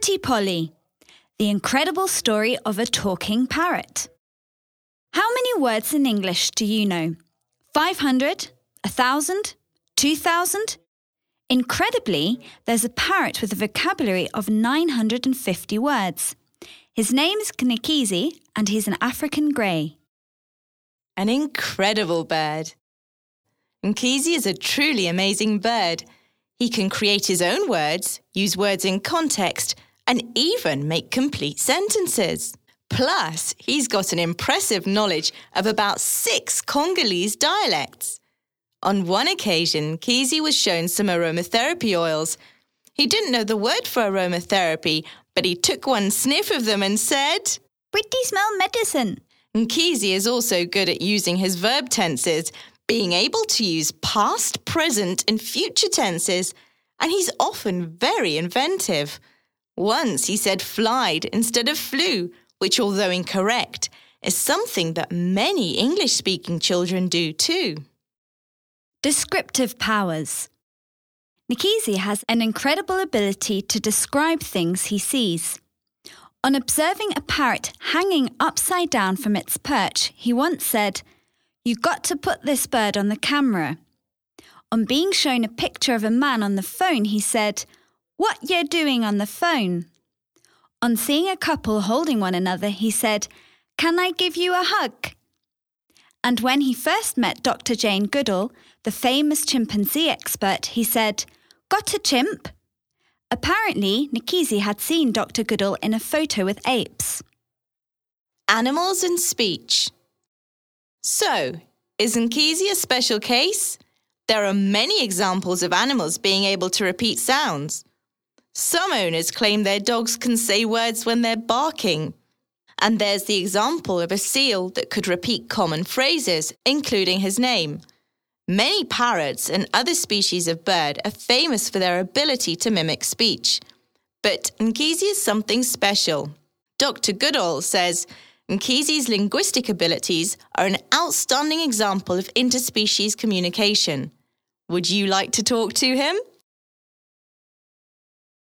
Pretty Polly The Incredible Story of a Talking Parrot. How many words in English do you know? 500? 1,000? 2,000? Incredibly, there's a parrot with a vocabulary of 950 words. His name is Nkisi and he's an African grey. An incredible bird. Nkisi is a truly amazing bird. He can create his own words, use words in context, and even make complete sentences. Plus, he's got an impressive knowledge of about six Congolese dialects. On one occasion, Nkisi was shown some aromatherapy oils. He didn't know the word for aromatherapy, but he took one sniff of them and said, Pretty smell medicine. Nkisi is also good at using his verb tenses, being able to use past, present, and future tenses, and he's often very inventive. Once he said flied instead of flew, which, although incorrect, is something that many English speaking children do too. Descriptive powers. Nkisi has an incredible ability to describe things he sees. On observing a parrot hanging upside down from its perch, he once said, You got to put this bird on the camera. On being shown a picture of a man on the phone, he said, What you're doing on the phone? On seeing a couple holding one another, he said, Can I give you a hug? And when he first met Dr. Jane Goodall, the famous chimpanzee expert, he said, Got a chimp? Apparently, Nkisi had seen Dr. Goodall in a photo with apes. Animals and speech. So, is Nkisi a special case? There are many examples of animals being able to repeat sounds. Some owners claim their dogs can say words when they're barking. And there's the example of a seal that could repeat common phrases, including his name. Many parrots and other species of bird are famous for their ability to mimic speech. But Nkisi is something special. Dr. Goodall says Nkisi's linguistic abilities are an outstanding example of interspecies communication. Would you like to talk to him?